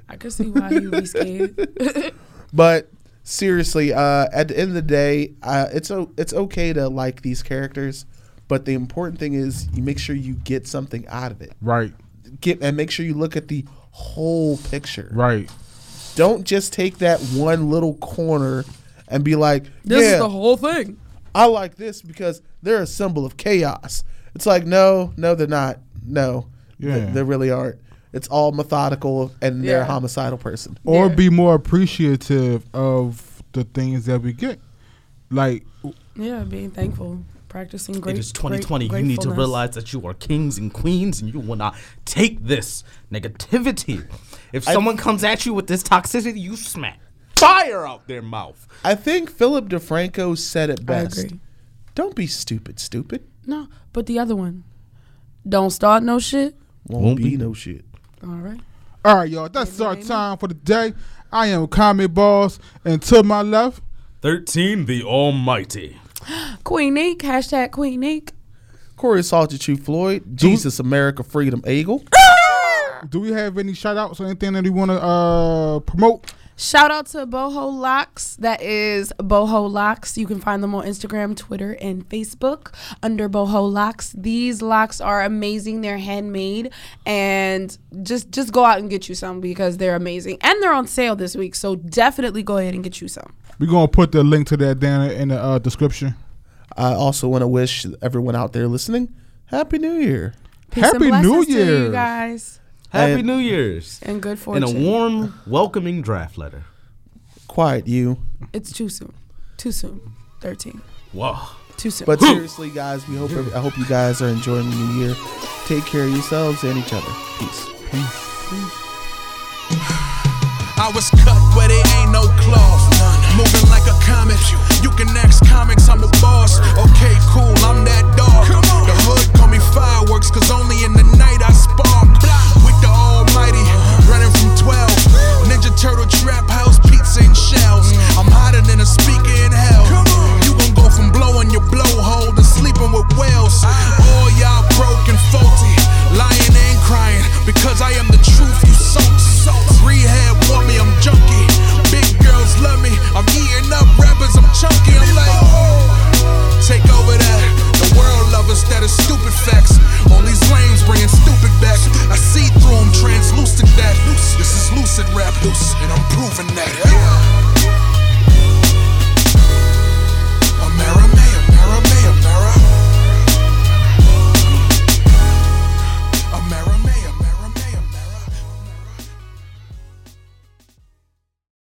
I could see why he would be scared. But seriously, uh, at the end of the day, uh, it's o- it's okay to like these characters, but the important thing is you make sure you get something out of it. Right. Get and make sure you look at the whole picture. Right. Don't just take that one little corner and be like, This yeah, is the whole thing. I like this because they're a symbol of chaos. It's like, no, no, they're not. No, Yeah. they, they really aren't. It's all methodical, and they're a homicidal person. or Yeah. be more appreciative of the things that we get. Like, Yeah, being thankful, practicing great. it is 2020. great- you need to realize that you are kings and queens, and you will not take this negativity. If someone comes at you with this toxicity, you smack fire out their mouth. I think Philip DeFranco said it I best. agree. Don't be stupid, stupid. No, but the other one, don't start no shit. Won't, Won't be, be. no shit. All right. all right, y'all, that's our Amen. time for the day. I am Comic Boss, and to my left, 13, the Almighty. Queen Neek, hashtag Queen Neek. Corey Salted Chief Floyd, Jesus America Freedom Eagle. do we have any shout outs or anything that we want to uh, promote? Shout out to Boho Locks. That is Boho Locks. You can find them on Instagram, Twitter, and Facebook under Boho Locks. These locks are amazing. They're handmade, and just just go out and get you some because they're amazing. And they're on sale this week, so definitely go ahead and get you some. We're going to put the link to that down in the uh, description. I also want to wish everyone out there listening Happy New Year. Peace Happy and New Year, you guys, Happy And- New Year's. and good fortune And a warm, welcoming draft letter. Quiet you. it's too soon. Too soon. Thirteen. Whoa. Too soon. But seriously, guys, we hope I hope you guys are enjoying the new year. Take care of yourselves and each other. Peace. Peace. Peace. I was cut, where it ain't no cloth moving like a comet. You can ask comics, I'm the boss. Okay, cool, I'm that dog. The hood call me fireworks, cause only in the night I spark. With the almighty, running from 12. Ninja Turtle trap house, pizza and shells. I'm hotter than a speaker in hell. You gon' go from blowing your blowhole to sleeping with whales. All y'all broke and faulty, lying and crying, because I am the truth you soaked. Rehab want me, I'm junkie love me. I'm eating up rappers, I'm chunky, I'm like, oh. take over that. The world lovers that are stupid facts. All these lanes bringing stupid back. I see through them, translucent that. This is lucid rap, loose, and I'm proving that. Yeah. I'm